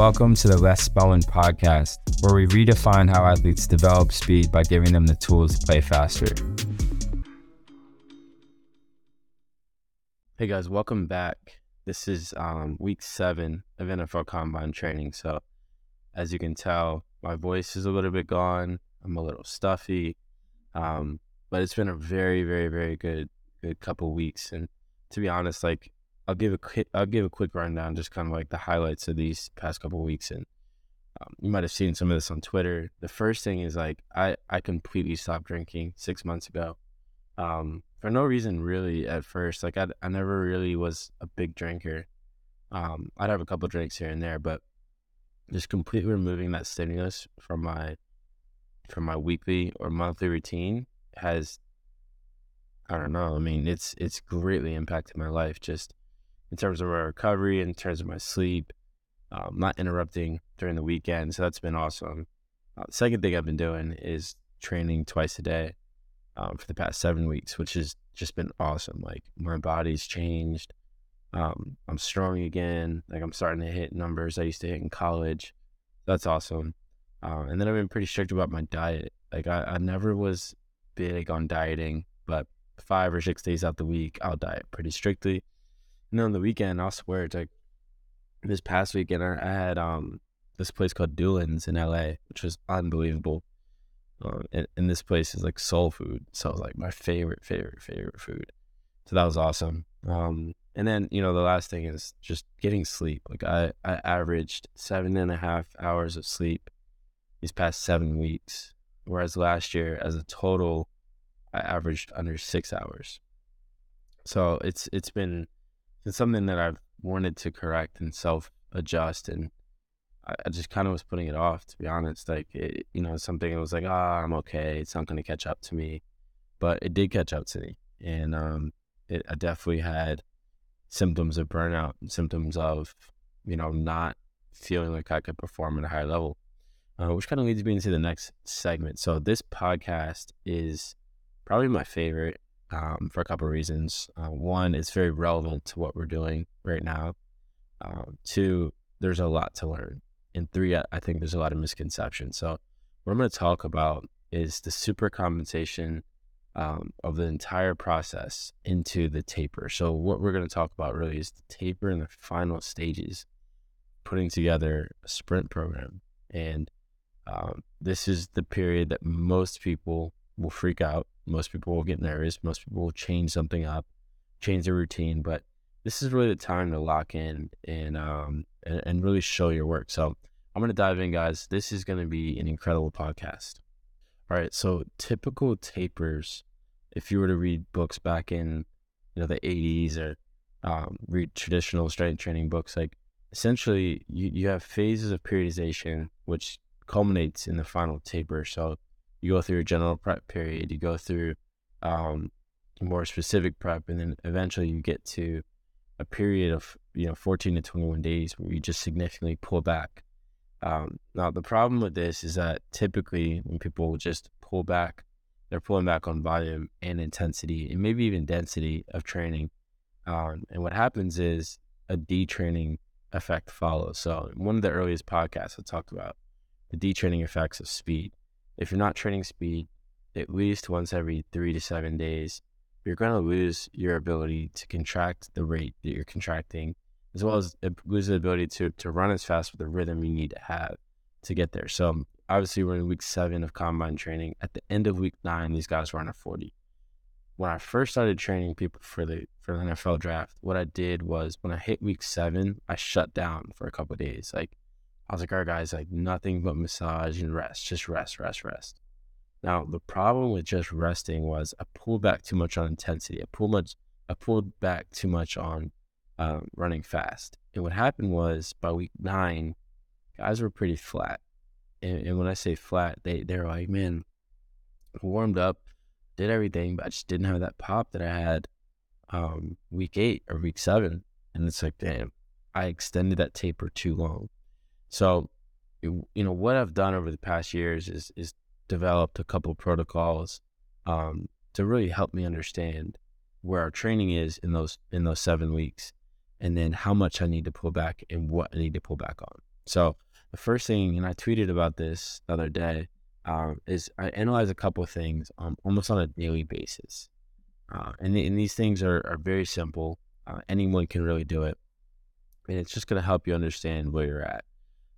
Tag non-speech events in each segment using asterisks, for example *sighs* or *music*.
Welcome to the Les Spellman podcast, where we redefine how athletes develop speed by giving them the tools to play faster. Hey guys, welcome back. This is um, week seven of NFL Combine training. So, as you can tell, my voice is a little bit gone. I'm a little stuffy, um, but it's been a very, very, very good, good couple weeks. And to be honest, like I'll give a quick, I'll give a quick rundown, just kind of like the highlights of these past couple weeks. And um, you might have seen some of this on Twitter. The first thing is like I I completely stopped drinking six months ago, um, for no reason really. At first, like I I never really was a big drinker. Um, I'd have a couple drinks here and there, but just completely removing that stimulus from my from my weekly or monthly routine has I don't know. I mean, it's it's greatly impacted my life. Just in terms of my recovery, in terms of my sleep, um, not interrupting during the weekend. So that's been awesome. Uh, second thing I've been doing is training twice a day um, for the past seven weeks, which has just been awesome. Like my body's changed. Um, I'm strong again. Like I'm starting to hit numbers I used to hit in college. That's awesome. Uh, and then I've been pretty strict about my diet. Like I, I never was big on dieting, but five or six days out the week, I'll diet pretty strictly. And then on the weekend, I'll swear it's like this past weekend, I had um this place called Dulan's in LA, which was unbelievable. Um, and, and, this place is like soul food, so like my favorite, favorite, favorite food. So that was awesome. Um, and then you know the last thing is just getting sleep. Like I, I averaged seven and a half hours of sleep these past seven weeks, whereas last year as a total, I averaged under six hours. So it's it's been it's something that I've wanted to correct and self adjust, and I, I just kind of was putting it off. To be honest, like it, you know, something that was like, ah, I'm okay. It's not going to catch up to me, but it did catch up to me, and um, it, I definitely had symptoms of burnout, symptoms of you know not feeling like I could perform at a high level, uh, which kind of leads me into the next segment. So this podcast is probably my favorite um, for a couple of reasons. Uh, one, it's very relevant to what we're doing right now. Um, two, there's a lot to learn. And three, I, I think there's a lot of misconceptions. So, what I'm going to talk about is the super compensation um, of the entire process into the taper. So, what we're going to talk about really is the taper and the final stages, putting together a sprint program. And um, this is the period that most people will freak out most people will get nervous. Most people will change something up, change their routine. But this is really the time to lock in and um and, and really show your work. So I'm gonna dive in, guys. This is gonna be an incredible podcast. All right, so typical tapers. If you were to read books back in you know the 80s or um, read traditional strength training books, like essentially you, you have phases of periodization, which culminates in the final taper. So you go through a general prep period, you go through um, more specific prep, and then eventually you get to a period of you know 14 to 21 days where you just significantly pull back. Um, now the problem with this is that typically when people just pull back, they're pulling back on volume and intensity and maybe even density of training. Um, and what happens is a detraining effect follows. So one of the earliest podcasts I talked about the detraining effects of speed if you're not training speed at least once every three to seven days, you're going to lose your ability to contract the rate that you're contracting, as well as lose the ability to, to run as fast with the rhythm you need to have to get there. So obviously we're in week seven of combine training. At the end of week nine, these guys were under 40. When I first started training people for the for the NFL draft, what I did was when I hit week seven, I shut down for a couple days. Like I was like, all right, guys, like nothing but massage and rest, just rest, rest, rest. Now, the problem with just resting was I pulled back too much on intensity. I pulled much, I pulled back too much on um, running fast. And what happened was by week nine, guys were pretty flat. And, and when I say flat, they they're like, man, warmed up, did everything, but I just didn't have that pop that I had um, week eight or week seven. And it's like, damn, I extended that taper too long. So, you know, what I've done over the past years is is developed a couple protocols um, to really help me understand where our training is in those in those seven weeks, and then how much I need to pull back and what I need to pull back on. So the first thing, and I tweeted about this the other day, um, is I analyze a couple of things um, almost on a daily basis. Uh, and, and these things are, are very simple. Uh, anyone can really do it. And it's just going to help you understand where you're at.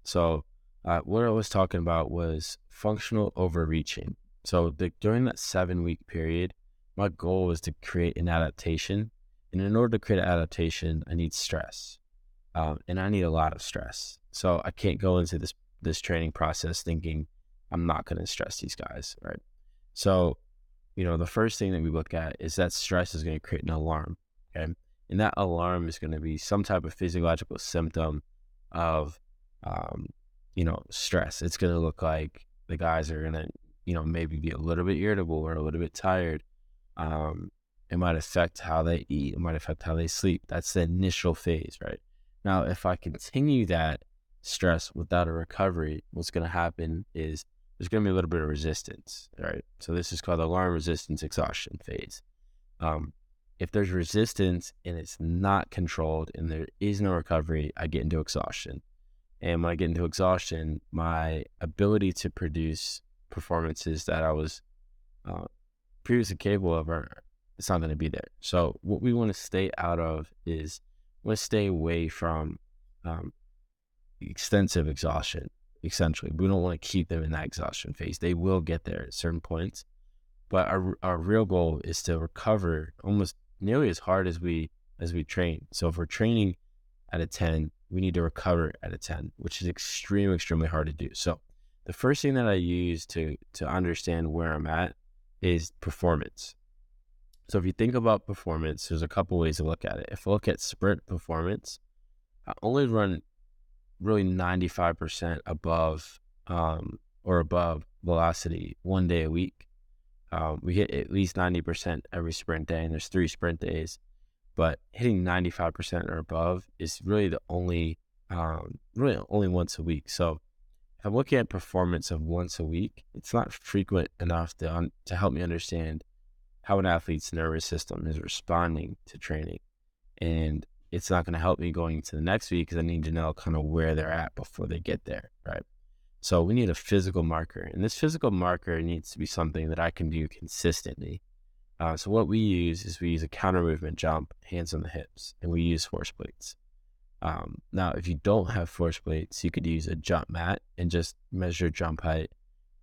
So, uh, what I was talking about was functional overreaching. So, the, during that seven week period, my goal was to create an adaptation. And in order to create an adaptation, I need stress. Um, and I need a lot of stress. So, I can't go into this, this training process thinking I'm not going to stress these guys, right? So, you know, the first thing that we look at is that stress is going to create an alarm. Okay. And that alarm is going to be some type of physiological symptom of, um, you know, stress. It's going to look like the guys are going to, you know, maybe be a little bit irritable or a little bit tired. Um, it might affect how they eat. It might affect how they sleep. That's the initial phase, right? Now, if I continue that stress without a recovery, what's going to happen is there's going to be a little bit of resistance, right? So this is called alarm resistance exhaustion phase. Um, if there's resistance and it's not controlled and there is no recovery, I get into exhaustion. And when I get into exhaustion, my ability to produce performances that I was uh, previously capable of are it's not going to be there. So what we want to stay out of is we want to stay away from um, extensive exhaustion essentially. We don't want to keep them in that exhaustion phase. They will get there at certain points. But our, our real goal is to recover almost nearly as hard as we as we train. So if we're training at a 10, we need to recover at a 10, which is extremely, extremely hard to do. So the first thing that I use to to understand where I'm at is performance. So if you think about performance, there's a couple ways to look at it. If I look at sprint performance, I only run really 95% above um, or above velocity one day a week. Um, we hit at least 90% every sprint day, and there's three sprint days. But hitting 95% or above is really the only, um, really only once a week. So if I'm looking at performance of once a week, it's not frequent enough to, un- to help me understand how an athlete's nervous system is responding to training. And it's not going to help me going to the next week because I need to know kind of where they're at before they get there, right? So we need a physical marker, and this physical marker needs to be something that I can do consistently. Uh, so what we use is we use a counter movement jump, hands on the hips, and we use force plates. Um, now, if you don't have force plates, you could use a jump mat and just measure jump height.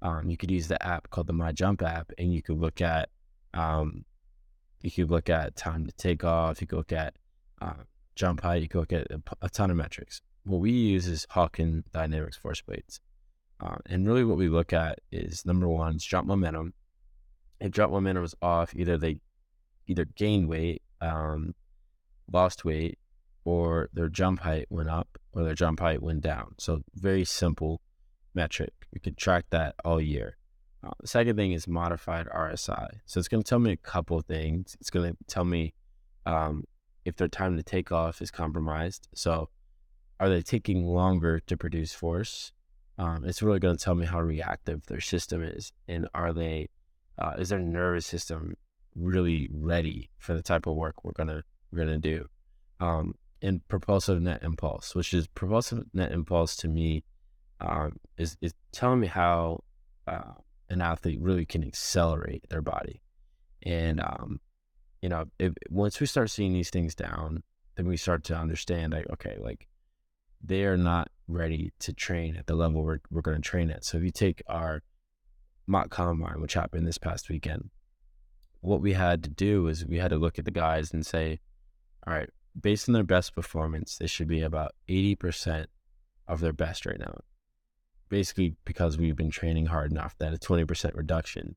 Um, you could use the app called the My Jump app, and you could look at um, you could look at time to take off. You could look at uh, jump height, you can look at a, a ton of metrics. What we use is Hawkin Dynamics force plates. Uh, and really what we look at is number one, is jump momentum. If jump momentum was off, either they either gained weight, um, lost weight, or their jump height went up or their jump height went down. So very simple metric. We can track that all year. Uh, the second thing is modified RSI. So it's going to tell me a couple things. It's going to tell me um, if their time to take off is compromised. So, are they taking longer to produce force? Um, it's really going to tell me how reactive their system is, and are they, uh, is their nervous system really ready for the type of work we're gonna we're gonna do? Um, and propulsive net impulse, which is propulsive net impulse to me, um, is is telling me how uh, an athlete really can accelerate their body, and um, you know, if, once we start seeing these things down, then we start to understand like, okay, like they are not ready to train at the level we're, we're going to train at. So if you take our mock combine, which happened this past weekend, what we had to do is we had to look at the guys and say, all right, based on their best performance, they should be about 80% of their best right now. Basically, because we've been training hard enough that a 20% reduction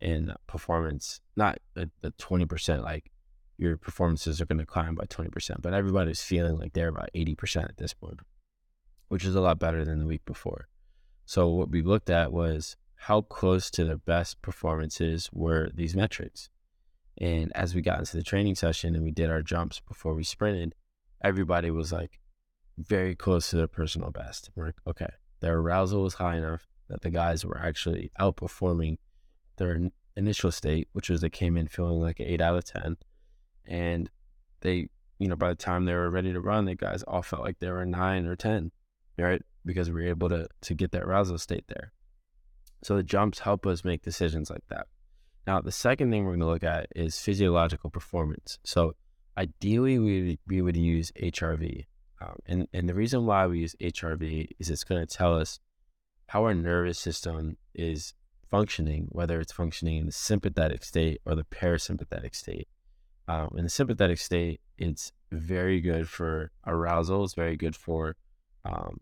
in performance, not the, the 20%, like your performances are going to climb by 20%, but everybody's feeling like they're about 80% at this point, which is a lot better than the week before. So, what we looked at was how close to their best performances were these metrics. And as we got into the training session and we did our jumps before we sprinted, everybody was like very close to their personal best. We're like, okay, their arousal was high enough that the guys were actually outperforming their initial state, which was they came in feeling like an eight out of 10. And they, you know, by the time they were ready to run, the guys all felt like they were nine or 10, right? because we were able to to get that arousal state there. So the jumps help us make decisions like that. Now, the second thing we're going to look at is physiological performance. So ideally, we we would use HRV, um, and and the reason why we use HRV is it's going to tell us how our nervous system is functioning, whether it's functioning in the sympathetic state or the parasympathetic state. Um, in the sympathetic state, it's very good for arousal. It's very good for, um,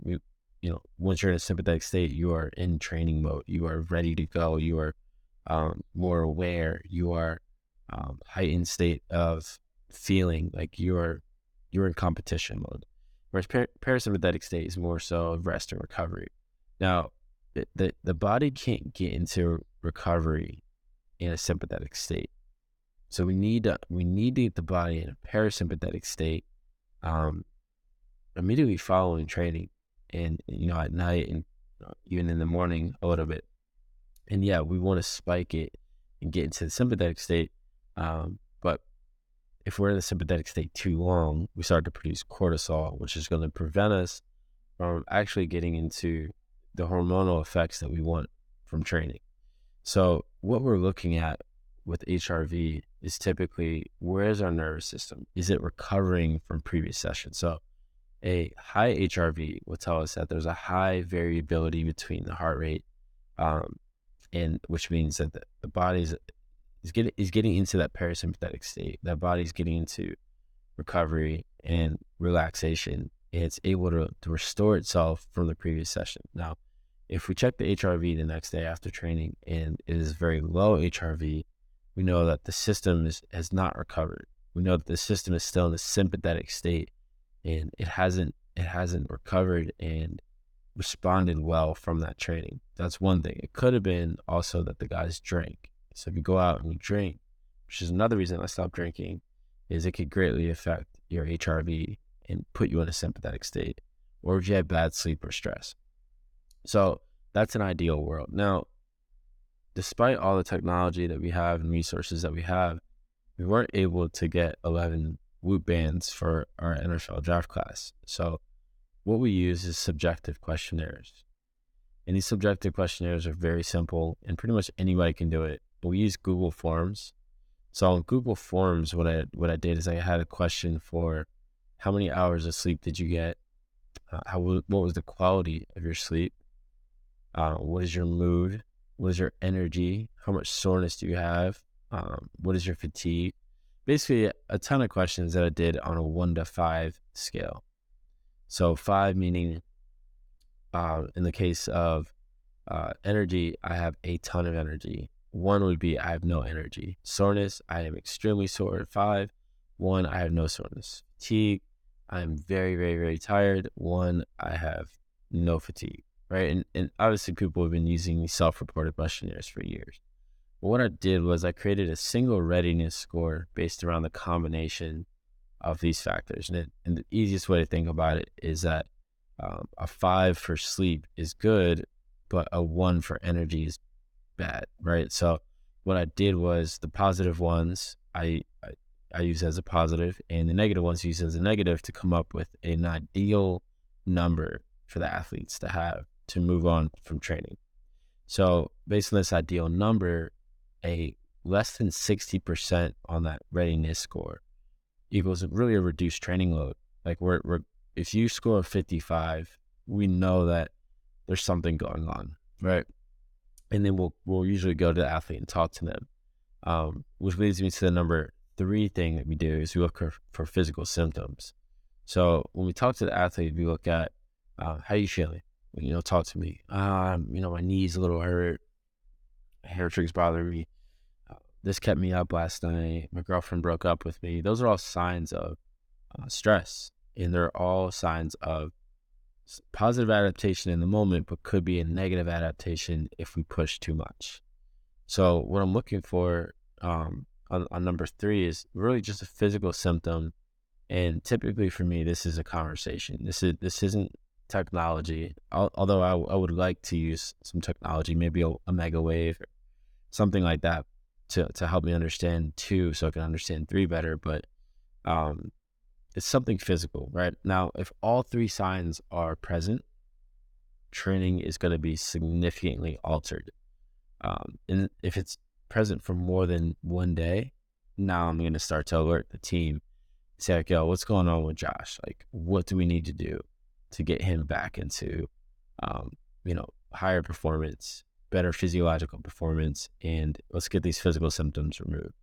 you, know, once you're in a sympathetic state, you are in training mode. You are ready to go. You are um, more aware. You are um, heightened state of feeling like you're you're in competition mode. Whereas par- parasympathetic state is more so rest and recovery. Now, the, the the body can't get into recovery in a sympathetic state. So we need to we need to get the body in a parasympathetic state um, immediately following training, and you know at night and uh, even in the morning a little bit. And yeah, we want to spike it and get into the sympathetic state. Um, but if we're in the sympathetic state too long, we start to produce cortisol, which is going to prevent us from actually getting into the hormonal effects that we want from training. So what we're looking at with HRV is typically where is our nervous system? Is it recovering from previous sessions? So a high HRV will tell us that there's a high variability between the heart rate, um, and which means that the, the body's is getting is getting into that parasympathetic state. That body's getting into recovery and relaxation. And it's able to, to restore itself from the previous session. Now, if we check the HRV the next day after training and it is very low HRV, we know that the system is, has not recovered. We know that the system is still in a sympathetic state and it hasn't it hasn't recovered and responded well from that training. That's one thing. It could have been also that the guys drank. So if you go out and you drink, which is another reason I stopped drinking, is it could greatly affect your HRV and put you in a sympathetic state, or if you had bad sleep or stress. So that's an ideal world. Now, despite all the technology that we have and resources that we have, we weren't able to get 11 Whoop bands for our NFL draft class. So what we use is subjective questionnaires. And these subjective questionnaires are very simple and pretty much anybody can do it. But we use Google Forms. So on Google Forms, what I what I did is I had a question for how many hours of sleep did you get? Uh, how what was the quality of your sleep? Uh, what is your mood? What is your energy? How much soreness do you have? Um, what is your fatigue? Basically, a ton of questions that I did on a one to five scale. So, five meaning, uh, in the case of uh, energy, I have a ton of energy. One would be I have no energy. Soreness, I am extremely sore. Five, one, I have no soreness. Fatigue, I'm very, very, very tired. One, I have no fatigue right? And, and obviously, people have been using these self reported questionnaires for years. But what I did was I created a single readiness score based around the combination of these factors. And, it, and the easiest way to think about it is that um, a five for sleep is good, but a one for energy is bad, right? So what I did was the positive ones I, I, I use as a positive, and the negative ones use as a negative to come up with an ideal number for the athletes to have to move on from training. So, based on this ideal number, a less than 60% on that readiness score equals really a reduced training load. Like, we're, we're if you score 55, we know that there's something going on, right? And then we'll we'll usually go to the athlete and talk to them, um, which leads me to the number three thing that we do is we look for, for physical symptoms. So when we talk to the athlete, we look at uh, how you feeling, you know, talk to me. Um, you know, my knees a little hurt. Hair trigger's bothering me. This kept me up last night. My girlfriend broke up with me. Those are all signs of uh, stress, and they're all signs of positive adaptation in the moment, but could be a negative adaptation if we push too much. So, what I'm looking for um, on, on number three is really just a physical symptom, and typically for me, this is a conversation. This is this isn't technology. Although I, I would like to use some technology, maybe a, Omegawave something like that to, to help me understand two so I can understand three better. But um, it's something physical, right? Now, if all three signs are present, training is going to be significantly altered. Um, and if it's present for more than one day, now I'm going to start to alert the team. Say, like, yo, what's going on with Josh? Like, what do we need to do to get him back into, um, you know, higher performance, better physiological performance, and let's get these physical symptoms removed.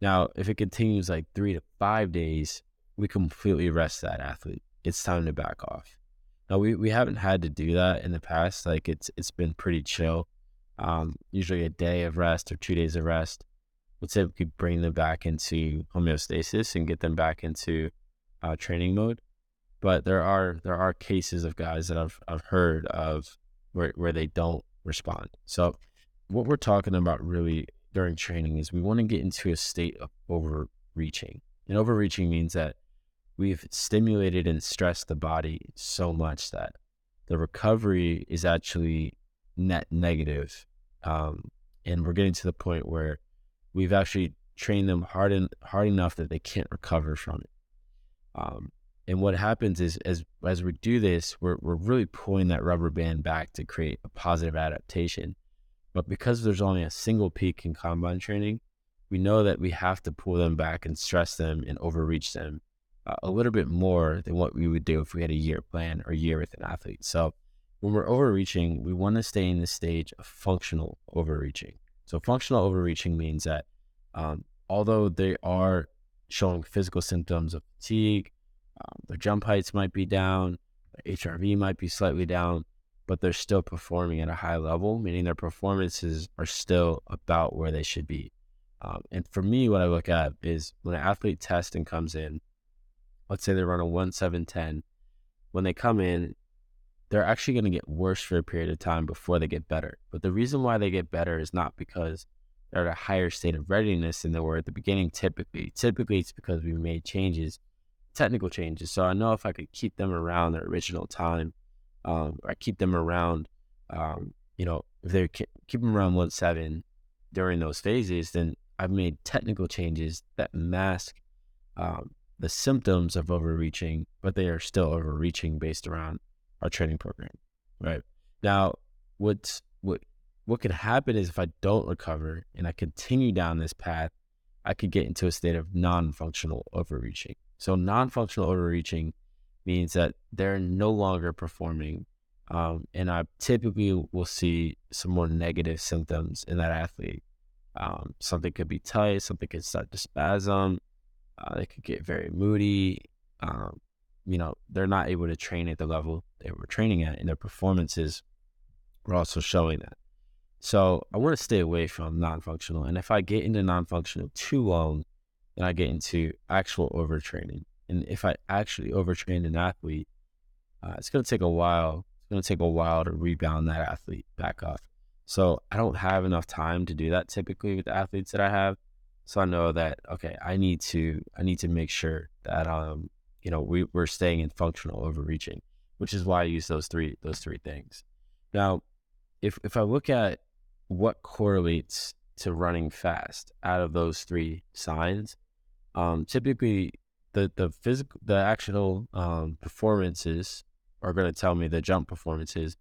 Now, if it continues like three to five days, we completely rest that athlete. It's time to back off. Now we, we haven't had to do that in the past. Like it's it's been pretty chill. Um, usually a day of rest or two days of rest. We could bring them back into homeostasis and get them back into uh, training mode. But there are there are cases of guys that I've I've heard of where where they don't respond. So what we're talking about really during training is we want to get into a state of overreaching. And overreaching means that we've stimulated and stressed the body so much that the recovery is actually net negative. Um, and we're getting to the point where we've actually trained them hard, in, hard enough that they can't recover from it. Um, and what happens is as as we do this, we're we're really pulling that rubber band back to create a positive adaptation. But because there's only a single peak in combine training, we know that we have to pull them back and stress them and overreach them uh, a little bit more than what we would do if we had a year plan or year with an athlete. So when we're overreaching, we want to stay in the stage of functional overreaching. So functional overreaching means that um, although they are showing physical symptoms of fatigue, um, their jump heights might be down, HRV might be slightly down, but they're still performing at a high level, meaning their performances are still about where they should be. Um, and for me, what I look at is when an athlete tests and comes in, let's say they run a one 1710, when they come in, they're actually going to get worse for a period of time before they get better. But the reason why they get better is not because they're at a higher state of readiness than they were at the beginning typically. Typically, it's because we made changes, technical changes. So I know if I could keep them around their original time, um, or keep them around, um, you know, if they keep them around one seven during those phases, then I've made technical changes that mask um, the symptoms of overreaching, but they are still overreaching based around our training program. Right now, what's what what could happen is if I don't recover and I continue down this path, I could get into a state of non-functional overreaching. So non-functional overreaching means that they're no longer performing. Um, and I typically will see some more negative symptoms in that athlete. Um, something could be tight, something could start to spasm, uh, they could get very moody. Um, you know, they're not able to train at the level they were training at, and their performances were also showing that. So I want to stay away from non-functional. And if I get into non-functional too long, then I get into actual overtraining. And if I actually overtrain an athlete, uh, it's going to take a while. It's going to take a while to rebound that athlete back up. So I don't have enough time to do that typically with the athletes that I have. So I know that okay, I need to I need to make sure that um you know we we're staying in functional overreaching, which is why I use those three those three things. Now, if if I look at what correlates to running fast out of those three signs, um, typically the the physical the actual um, performances are going to tell me the jump performances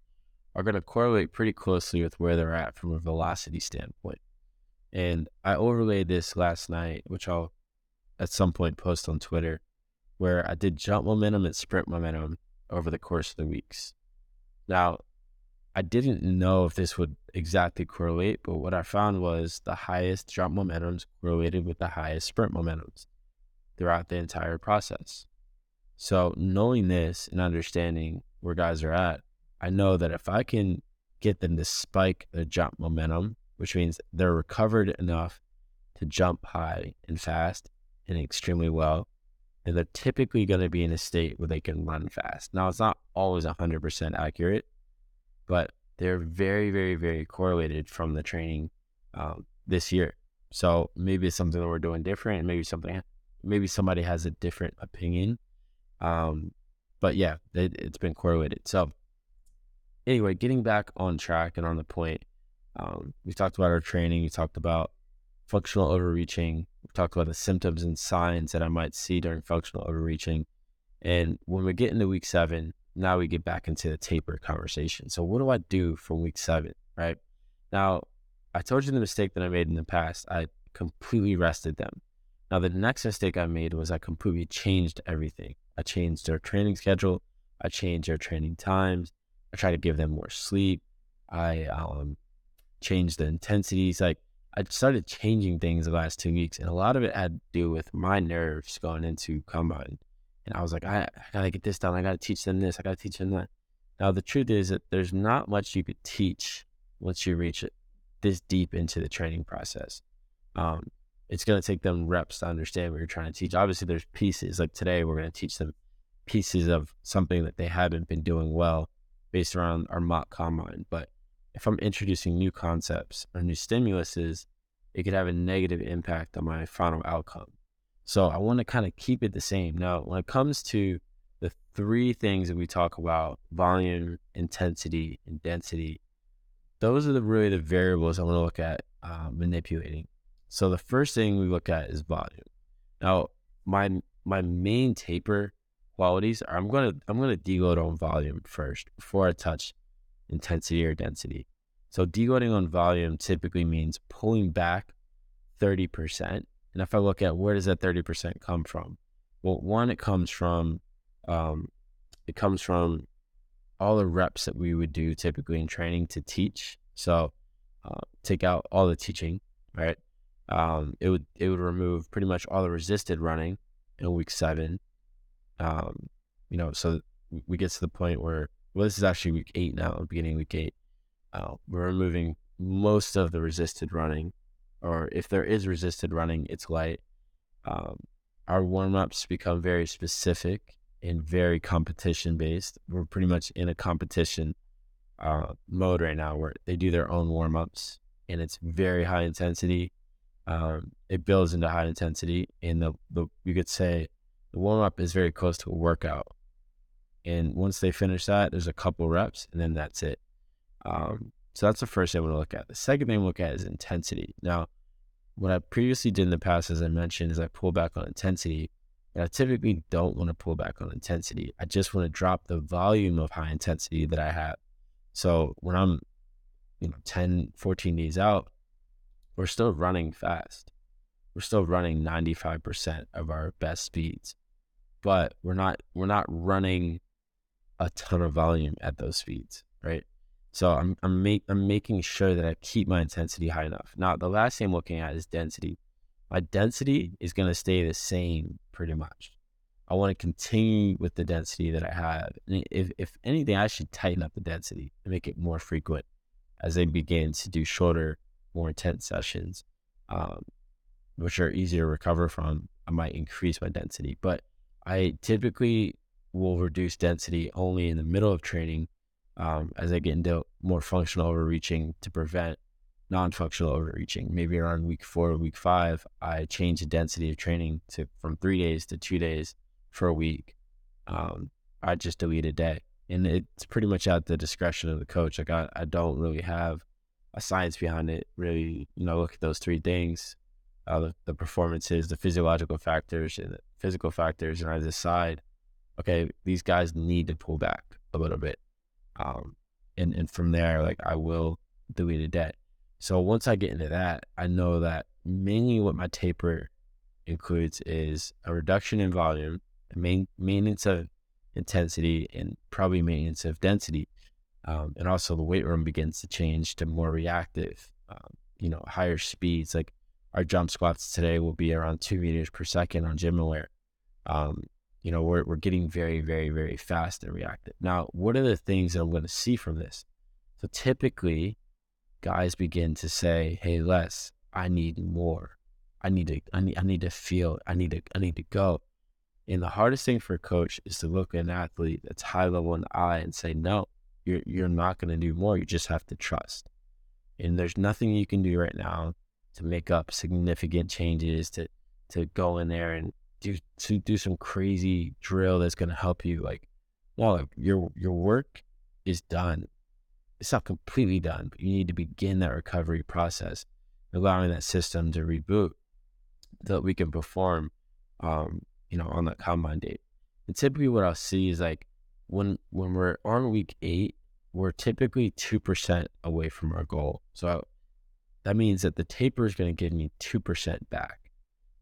are going to correlate pretty closely with where they're at from a velocity standpoint. And I overlaid this last night, which I'll at some point post on Twitter, where I did jump momentum and sprint momentum over the course of the weeks. Now, I didn't know if this would exactly correlate, but what I found was the highest jump momentums correlated with the highest sprint momentums throughout the entire process. So knowing this and understanding where guys are at, I know that if I can get them to spike the jump momentum, which means they're recovered enough to jump high and fast and extremely well, and they're typically going to be in a state where they can run fast. Now, it's not always 100% accurate, but they're very, very, very correlated from the training um, this year. So maybe it's something that we're doing different, and maybe something maybe somebody has a different opinion. Um, but yeah, it, has been correlated. So anyway, getting back on track and on the point, um, we talked about our training. We talked about functional overreaching. We talked about the symptoms and signs that I might see during functional overreaching. And when we get into week seven, now we get back into the taper conversation. So what do I do for week seven? Right now, I told you the mistake that I made in the past. I completely rested them. Now the next mistake I made was I completely changed everything. I changed their training schedule. I changed their training times. I tried to give them more sleep. I um, changed the intensities. Like I started changing things the last two weeks, and a lot of it had to do with my nerves going into combine. And I was like, I, I gotta get this done. I gotta teach them this. I gotta teach them that. Now the truth is that there's not much you could teach once you reach it this deep into the training process. Um, it's going to take them reps to understand what you're trying to teach. Obviously, there's pieces like today, we're going to teach them pieces of something that they haven't been doing well based around our mock combine. But if I'm introducing new concepts or new stimuluses, it could have a negative impact on my final outcome. So I want to kind of keep it the same. Now, when it comes to the three things that we talk about volume, intensity, and density those are the really the variables I want to look at uh, manipulating. So the first thing we look at is volume. Now, my my main taper qualities are I'm gonna I'm gonna deload on volume first before I touch intensity or density. So deloading on volume typically means pulling back 30%. And if I look at where does that 30% come from? Well, one, it comes from um, it comes from all the reps that we would do typically in training to teach. So uh, take out all the teaching, right? Um, it would it would remove pretty much all the resisted running in week seven. Um, you know, so we get to the point where well, this is actually week eight now, beginning week eight. Uh, we're removing most of the resisted running, or if there is resisted running, it's light. Um, our warm ups become very specific and very competition based. We're pretty much in a competition uh, mode right now where they do their own warm ups and it's very high intensity. Um, it builds into high intensity, and the, the you could say the warm up is very close to a workout. And once they finish that, there's a couple reps, and then that's it. Um, so that's the first thing I want to look at. The second thing I look at is intensity. Now, what I previously did in the past, as I mentioned, is I pull back on intensity and I typically don't want to pull back on intensity. I just want to drop the volume of high intensity that I have. So when I'm, you know, 10, 14 days out, we're still running fast. We're still running 95% of our best speeds. But we're not we're not running a ton of volume at those speeds, right? So I'm I'm make I'm making sure that I keep my intensity high enough. Now the last thing I'm looking at is density my density is going to stay the same pretty much. I want to continue with the density that I have. And if, if anything, I should tighten up the density and make it more frequent as they begin to do shorter, more intense sessions, um, which are easier to recover from. I might increase my density, but I typically will reduce density only in the middle of training um, as I get into more functional overreaching to prevent non-functional overreaching. Maybe around week four or week five, I change the density of training to from three days to two days for a week. Um, I just delete a day, and it's pretty much at the discretion of the coach. Like I, I don't really have a science behind it. Really, you know, look at those three things: uh, the, the performances, the physiological factors, and the physical factors, and I decide, okay, these guys need to pull back a little bit. Um, and and from there, like I will delete a day. So once I get into that, I know that mainly what my taper includes is a reduction in volume, main, maintenance of intensity, and probably maintenance of density. Um, and also the weight room begins to change to more reactive, um, you know, higher speeds. Like our jump squats today will be around two meters per second on GymAware. Um, you know, we're, we're getting very, very, very fast and reactive. Now, what are the things that I'm going to see from this? So typically, guys begin to say, "Hey, Les, I need more. I need to. I need. I need to feel. I need to. I need to go." And the hardest thing for a coach is to look at an athlete that's high level in the eye and say, "No, you're you're not going to do more. You just have to trust." And there's nothing you can do right now to make up significant changes to to go in there and do to do some crazy drill that's going to help you. Like, no, your your work is done it's not completely done, but you need to begin that recovery process, allowing that system to reboot so that we can perform, um, you know, on that combine date. And typically what I'll see is like when when we're on week eight, we're typically two percent away from our goal. So that means that the taper is going to give me two percent back.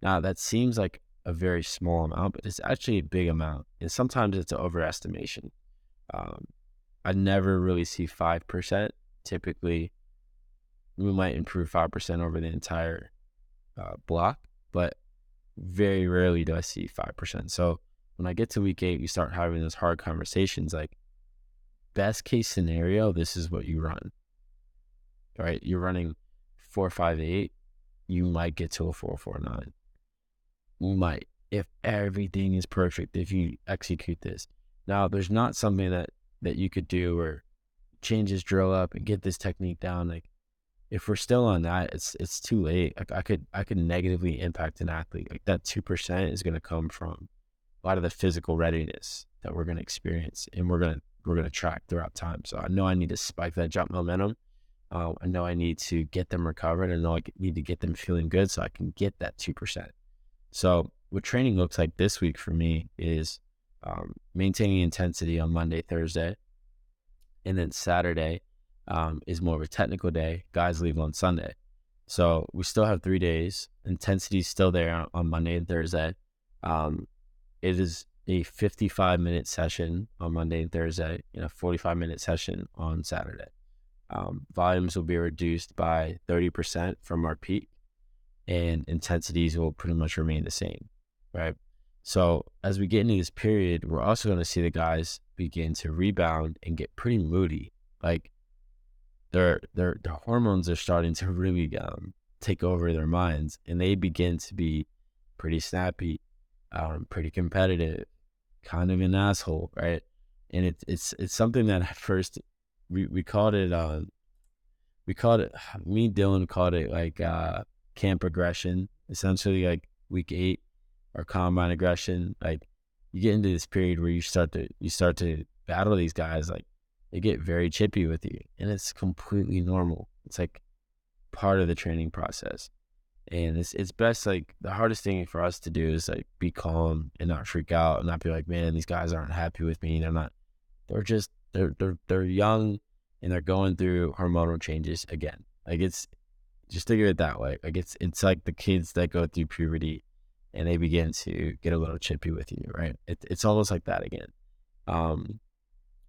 Now that seems like a very small amount, but it's actually a big amount, and sometimes it's an overestimation. Um, I never really see five percent. Typically, we might improve five percent over the entire uh, block, but very rarely do I see five percent. So when I get to week eight, we start having those hard conversations like, best case scenario, this is what you run. All right. You're running four five eight, you might get to a four four nine. Might, if everything is perfect, if you execute this. Now, there's not something that that you could do or change this drill up and get this technique down. Like, if we're still on that, it's it's too late. Like, I could I could negatively impact an athlete. Like that two percent is going to come from a lot of the physical readiness that we're going to experience and we're going to we're going to track throughout time. So I know I need to spike that jump momentum. Uh, I know I need to get them recovered. I know I need to get them feeling good so I can get that two percent. So what training looks like this week for me is um, maintaining intensity on Monday, Thursday, and then Saturday um, is more of a technical day. Guys leave on Sunday, so we still have three days. Intensity is still there on Monday and Thursday. Um, it is a 55 minute session on Monday and Thursday and a 45 minute session on Saturday. Um, volumes will be reduced by 30% from our peak and intensities will pretty much remain the same, right? So as we get into this period, we're also going to see the guys begin to rebound and get pretty moody. Like their their their hormones are starting to *laughs* really um, take over their minds, and they begin to be pretty snappy, um, pretty competitive, kind of an asshole, right? And it's it's it's something that at first we we called it uh, we called it *sighs* me Dylan called it like uh, camp aggression, essentially like week eight or combine aggression. Like you get into this period where you start to you start to battle these guys, like they get very chippy with you, and it's completely normal. It's like part of the training process and it's it's best like the hardest thing for us to do is like be calm and not freak out and not be like, man, these guys aren't happy with me. They're not. They're just they're they're they're young and they're going through hormonal changes again. Like it's just think of it that way. Like it's it's like the kids that go through puberty and they begin to get a little chippy with you, right? It, it's almost like that again. Um,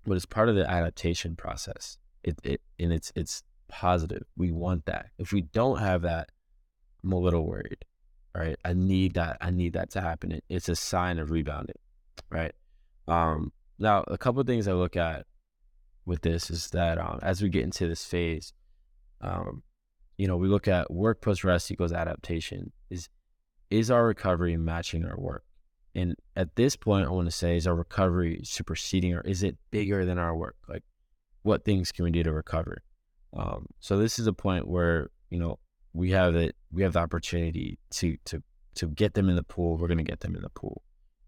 but it's part of the adaptation process. It, it and it's it's positive. We want that. If we don't have that, I'm a little worried. Right. I need that. I need that to happen. it's a sign of rebounding. Right. Um, now, a couple of things I look at with this is that um, as we get into this phase, um, you know, we look at work plus rest equals adaptation. Is is our recovery matching our work? And at this point, I want to say, is our recovery superseding or is it bigger than our work? Like, what things can we do to recover? Um, so this is a point where you know we have it. We have the opportunity to to to get them in the pool. We're going to get them in the pool.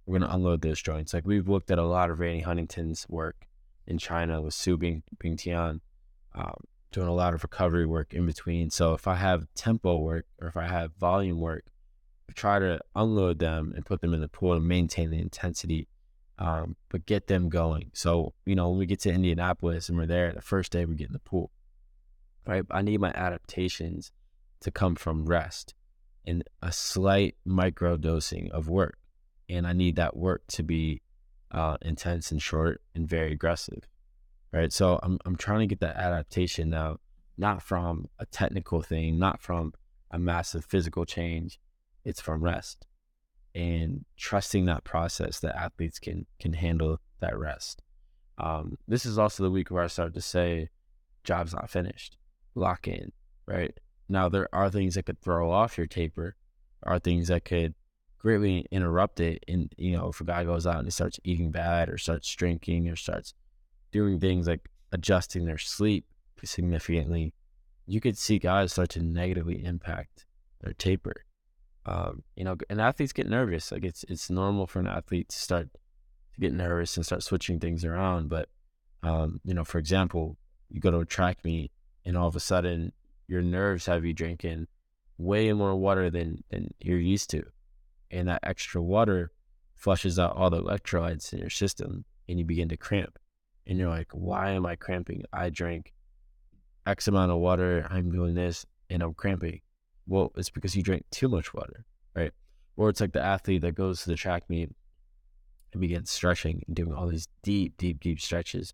We're going to unload those joints. Like we've looked at a lot of Randy Huntington's work in China with Su Bing, Bing Tian, um, doing a lot of recovery work in between. So if I have tempo work or if I have volume work, I try to unload them and put them in the pool and maintain the intensity, um, but get them going. So you know when we get to Indianapolis and we're there, the first day we get in the pool, right? I need my adaptations to come from rest and a slight micro dosing of work. And I need that work to be uh, intense and short and very aggressive. Right. So I'm, I'm trying to get that adaptation now, not from a technical thing, not from a massive physical change. It's from rest and trusting that process that athletes can can handle that rest. Um, this is also the week where I start to say, job's not finished. Lock in, right? Now, there are things that could throw off your taper, are things that could greatly interrupt it. And, you know, if a guy goes out and he starts eating bad or starts drinking or starts doing things like adjusting their sleep significantly, you could see guys start to negatively impact their taper. Um, you know, and athletes get nervous. Like it's it's normal for an athlete to start to get nervous and start switching things around. But um, you know, for example, you go to a track meet and all of a sudden your nerves have you drinking way more water than, than you're used to. And that extra water flushes out all the electrolytes in your system and you begin to cramp. And you're like, why am I cramping? I drank X amount of water, I'm doing this, and I'm cramping. Well, it's because you drank too much water, right? Or it's like the athlete that goes to the track meet and begins stretching and doing all these deep, deep, deep stretches,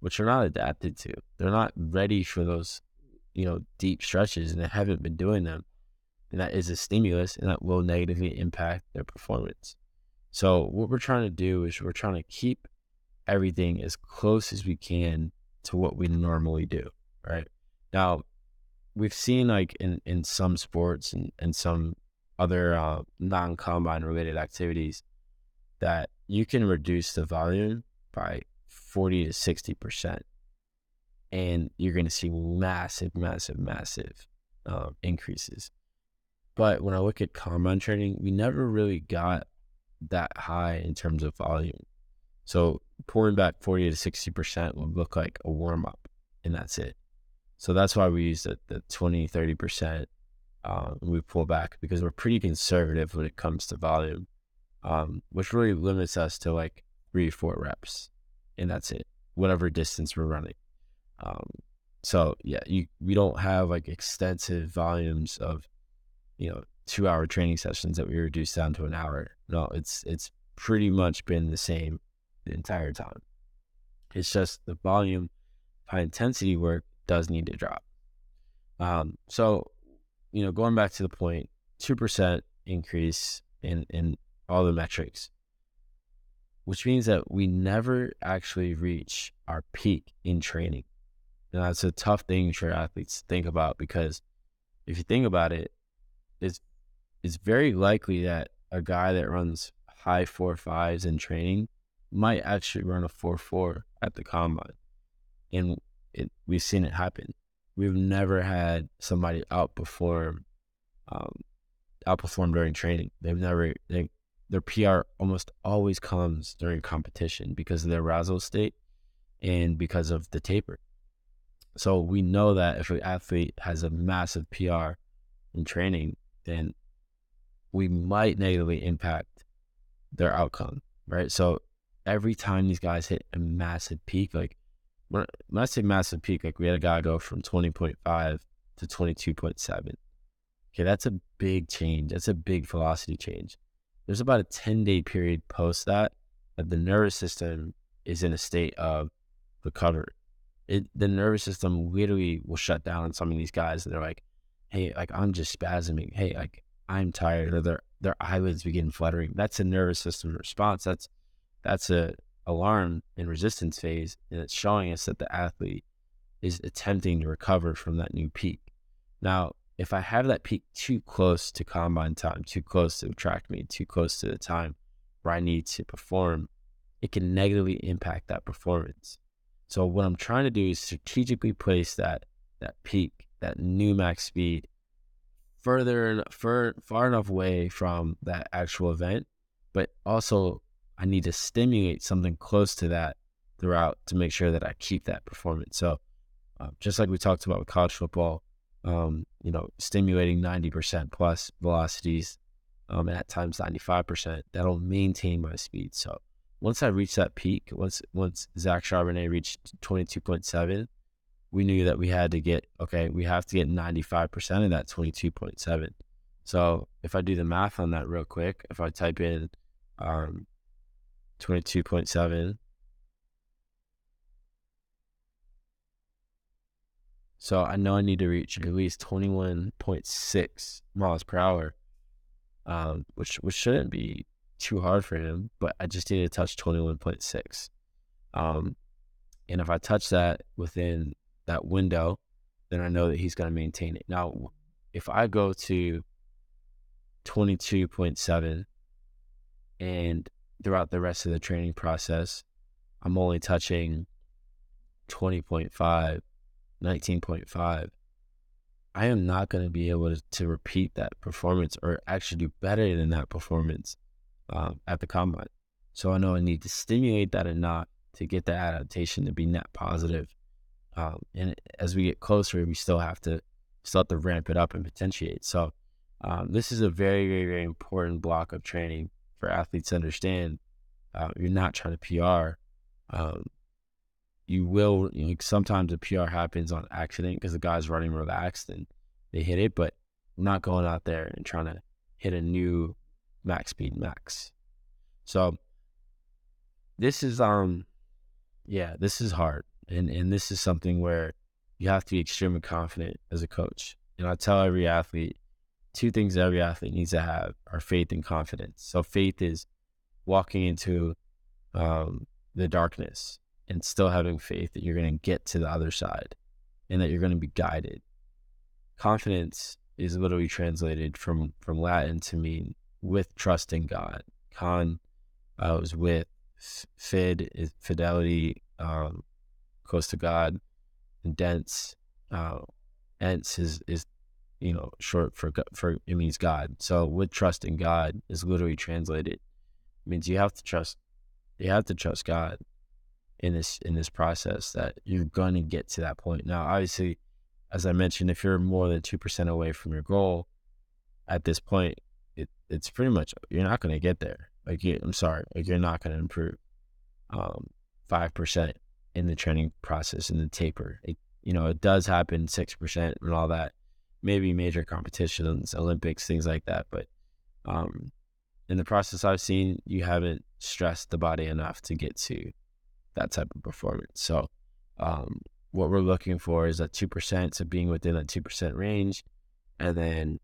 which they're not adapted to. They're not ready for those, you know, deep stretches and they haven't been doing them. And that is a stimulus and that will negatively impact their performance. So what we're trying to do is we're trying to keep everything as close as we can to what we normally do, right? Now, we've seen like in, in some sports and, and some other uh, non combine related activities that you can reduce the volume by 40 to 60%. And you're going to see massive, massive, massive um, increases. But when I look at combine training, we never really got that high in terms of volume. So pouring back 40 to 60% would look like a warm up, and that's it. So that's why we use the, the 20, 30%. Um, we pull back because we're pretty conservative when it comes to volume, um, which really limits us to like three, four reps, and that's it, whatever distance we're running. Um, so yeah, you we don't have like extensive volumes of, you know, two hour training sessions that we reduce down to an hour. No, it's it's pretty much been the same the entire time. It's just the volume, high intensity work does need to drop. Um, so, you know, going back to the point, two percent increase in in all the metrics, which means that we never actually reach our peak in training. Now, that's a tough thing for athletes to think about because if you think about it, it's it's very likely that a guy that runs high four fives in training might actually run a four four at the combine, and it, we've seen it happen. We've never had somebody outperform, um, outperform during training. They've never they, their PR almost always comes during competition because of their arousal state and because of the taper. So we know that if an athlete has a massive PR in training, then we might negatively impact their outcome, right? So every time these guys hit a massive peak, like when, I say massive peak, like we had a guy go from 20.5 to 22.7. Okay, that's a big change. That's a big velocity change. There's about a 10 day period post that that the nervous system is in a state of recovery. It, the nervous system literally will shut down on some of these guys, and they're like, "Hey, like I'm just spasming. Hey, like I'm tired, or their their eyelids begin fluttering. That's a nervous system response. That's that's a alarm in resistance phase, and it's showing us that the athlete is attempting to recover from that new peak. Now, if I have that peak too close to combine time, too close to track meet, too close to the time where I need to perform, it can negatively impact that performance. So what I'm trying to do is strategically place that that peak, that new max speed further far, far enough away from that actual event, but also I need to stimulate something close to that throughout to make sure that I keep that performance. So, uh, just like we talked about with college football, um, you know, stimulating 90% plus velocities um, and at times 95%, that'll maintain my speed. So, once I reach that peak, once once Zach Charbonnet reached 22.7, we knew that we had to get, okay, we have to get 95% of that 22.7. So if I do the math on that real quick, if I type in um, 22.7, so I know I need to reach at least 21.6 miles per hour, um, which which shouldn't be too hard for him, but I just need to touch 21.6. Um, and if I touch that within that window, then I know that he's going to maintain it. Now, if I go to 22.7 and throughout the rest of the training process, I'm only touching 20.5, 19.5, I am not going to be able to, repeat that performance or actually do better than that performance um, at the combine. So I know I need to stimulate that enough to get the adaptation to be net positive um, and as we get closer, we still have to have to ramp it up and potentiate. So um, this is a very, very, very important block of training for athletes to understand. Uh, you're not trying to PR. um, you will you know, sometimes a PR happens on accident because the guy's running relaxed and they hit it, but not going out there and trying to hit a new max speed max. So this is um yeah, this is hard. And and this is something where you have to be extremely confident as a coach. And I tell every athlete two things every athlete needs to have are faith and confidence. So faith is walking into um, the darkness and still having faith that you're going to get to the other side and that you're going to be guided. Confidence is literally translated from from Latin to mean with trust in God. Con uh, was with fid is fidelity, um, close to God, and dense. Uh, ence is is you know short for for it means God. So with trust in God is literally translated it means you have to trust you have to trust God in this in this process that you're to get to that point. Now, obviously, as I mentioned, if you're more than two percent away from your goal at this point, it, it's pretty much you're not to get there. Like you, I'm sorry, like you're not to improve um, five percent in the training process in the taper. It, you know, it does happen six percent and all that. Maybe major competitions, Olympics, things like that. But um, in the process I've seen, you haven't stressed the body enough to get to that type of performance. So, um, what we're looking for is that 2%, so being within that 2% range, and then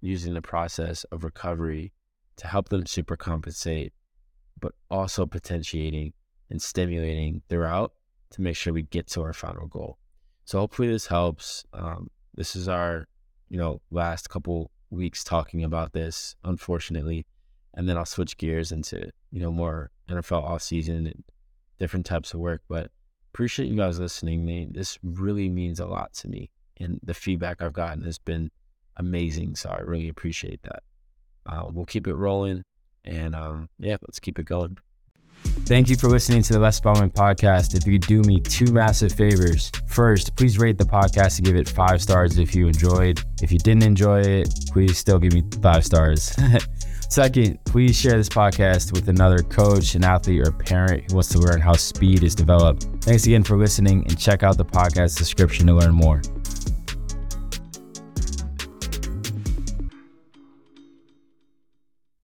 using the process of recovery to help them super compensate, but also potentiating and stimulating throughout to make sure we get to our final goal. So hopefully this helps. Um, this is our, you know, last couple weeks talking about this, unfortunately, and then I'll switch gears into, you know, more NFL off season and different types of work. But appreciate you guys listening. Man, this really means a lot to me. And the feedback I've gotten has been amazing. So I really appreciate that. Uh, we'll keep it rolling. And um, yeah, let's keep it going. Thank you for listening to the Les Spellman podcast. If you do me two massive favors. First, please rate the podcast and give it five stars if you enjoyed. If you didn't enjoy it, please still give me five stars. *laughs* Second, please share this podcast with another coach, an athlete, or parent who wants to learn how speed is developed. Thanks again for listening and check out the podcast description to learn more.